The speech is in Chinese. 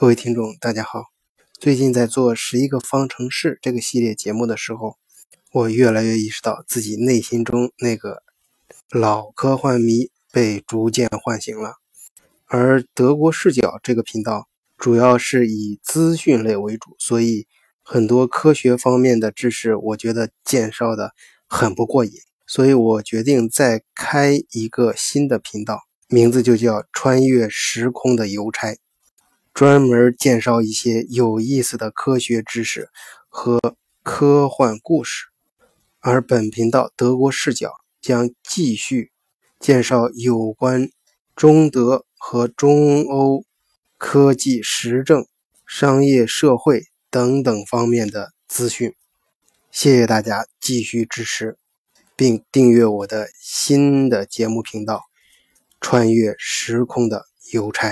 各位听众，大家好。最近在做《十一个方程式》这个系列节目的时候，我越来越意识到自己内心中那个老科幻迷被逐渐唤醒了。而德国视角这个频道主要是以资讯类为主，所以很多科学方面的知识，我觉得介绍的很不过瘾。所以我决定再开一个新的频道，名字就叫“穿越时空的邮差”。专门介绍一些有意思的科学知识和科幻故事，而本频道德国视角将继续介绍有关中德和中欧科技、时政、商业、社会等等方面的资讯。谢谢大家继续支持，并订阅我的新的节目频道《穿越时空的邮差》。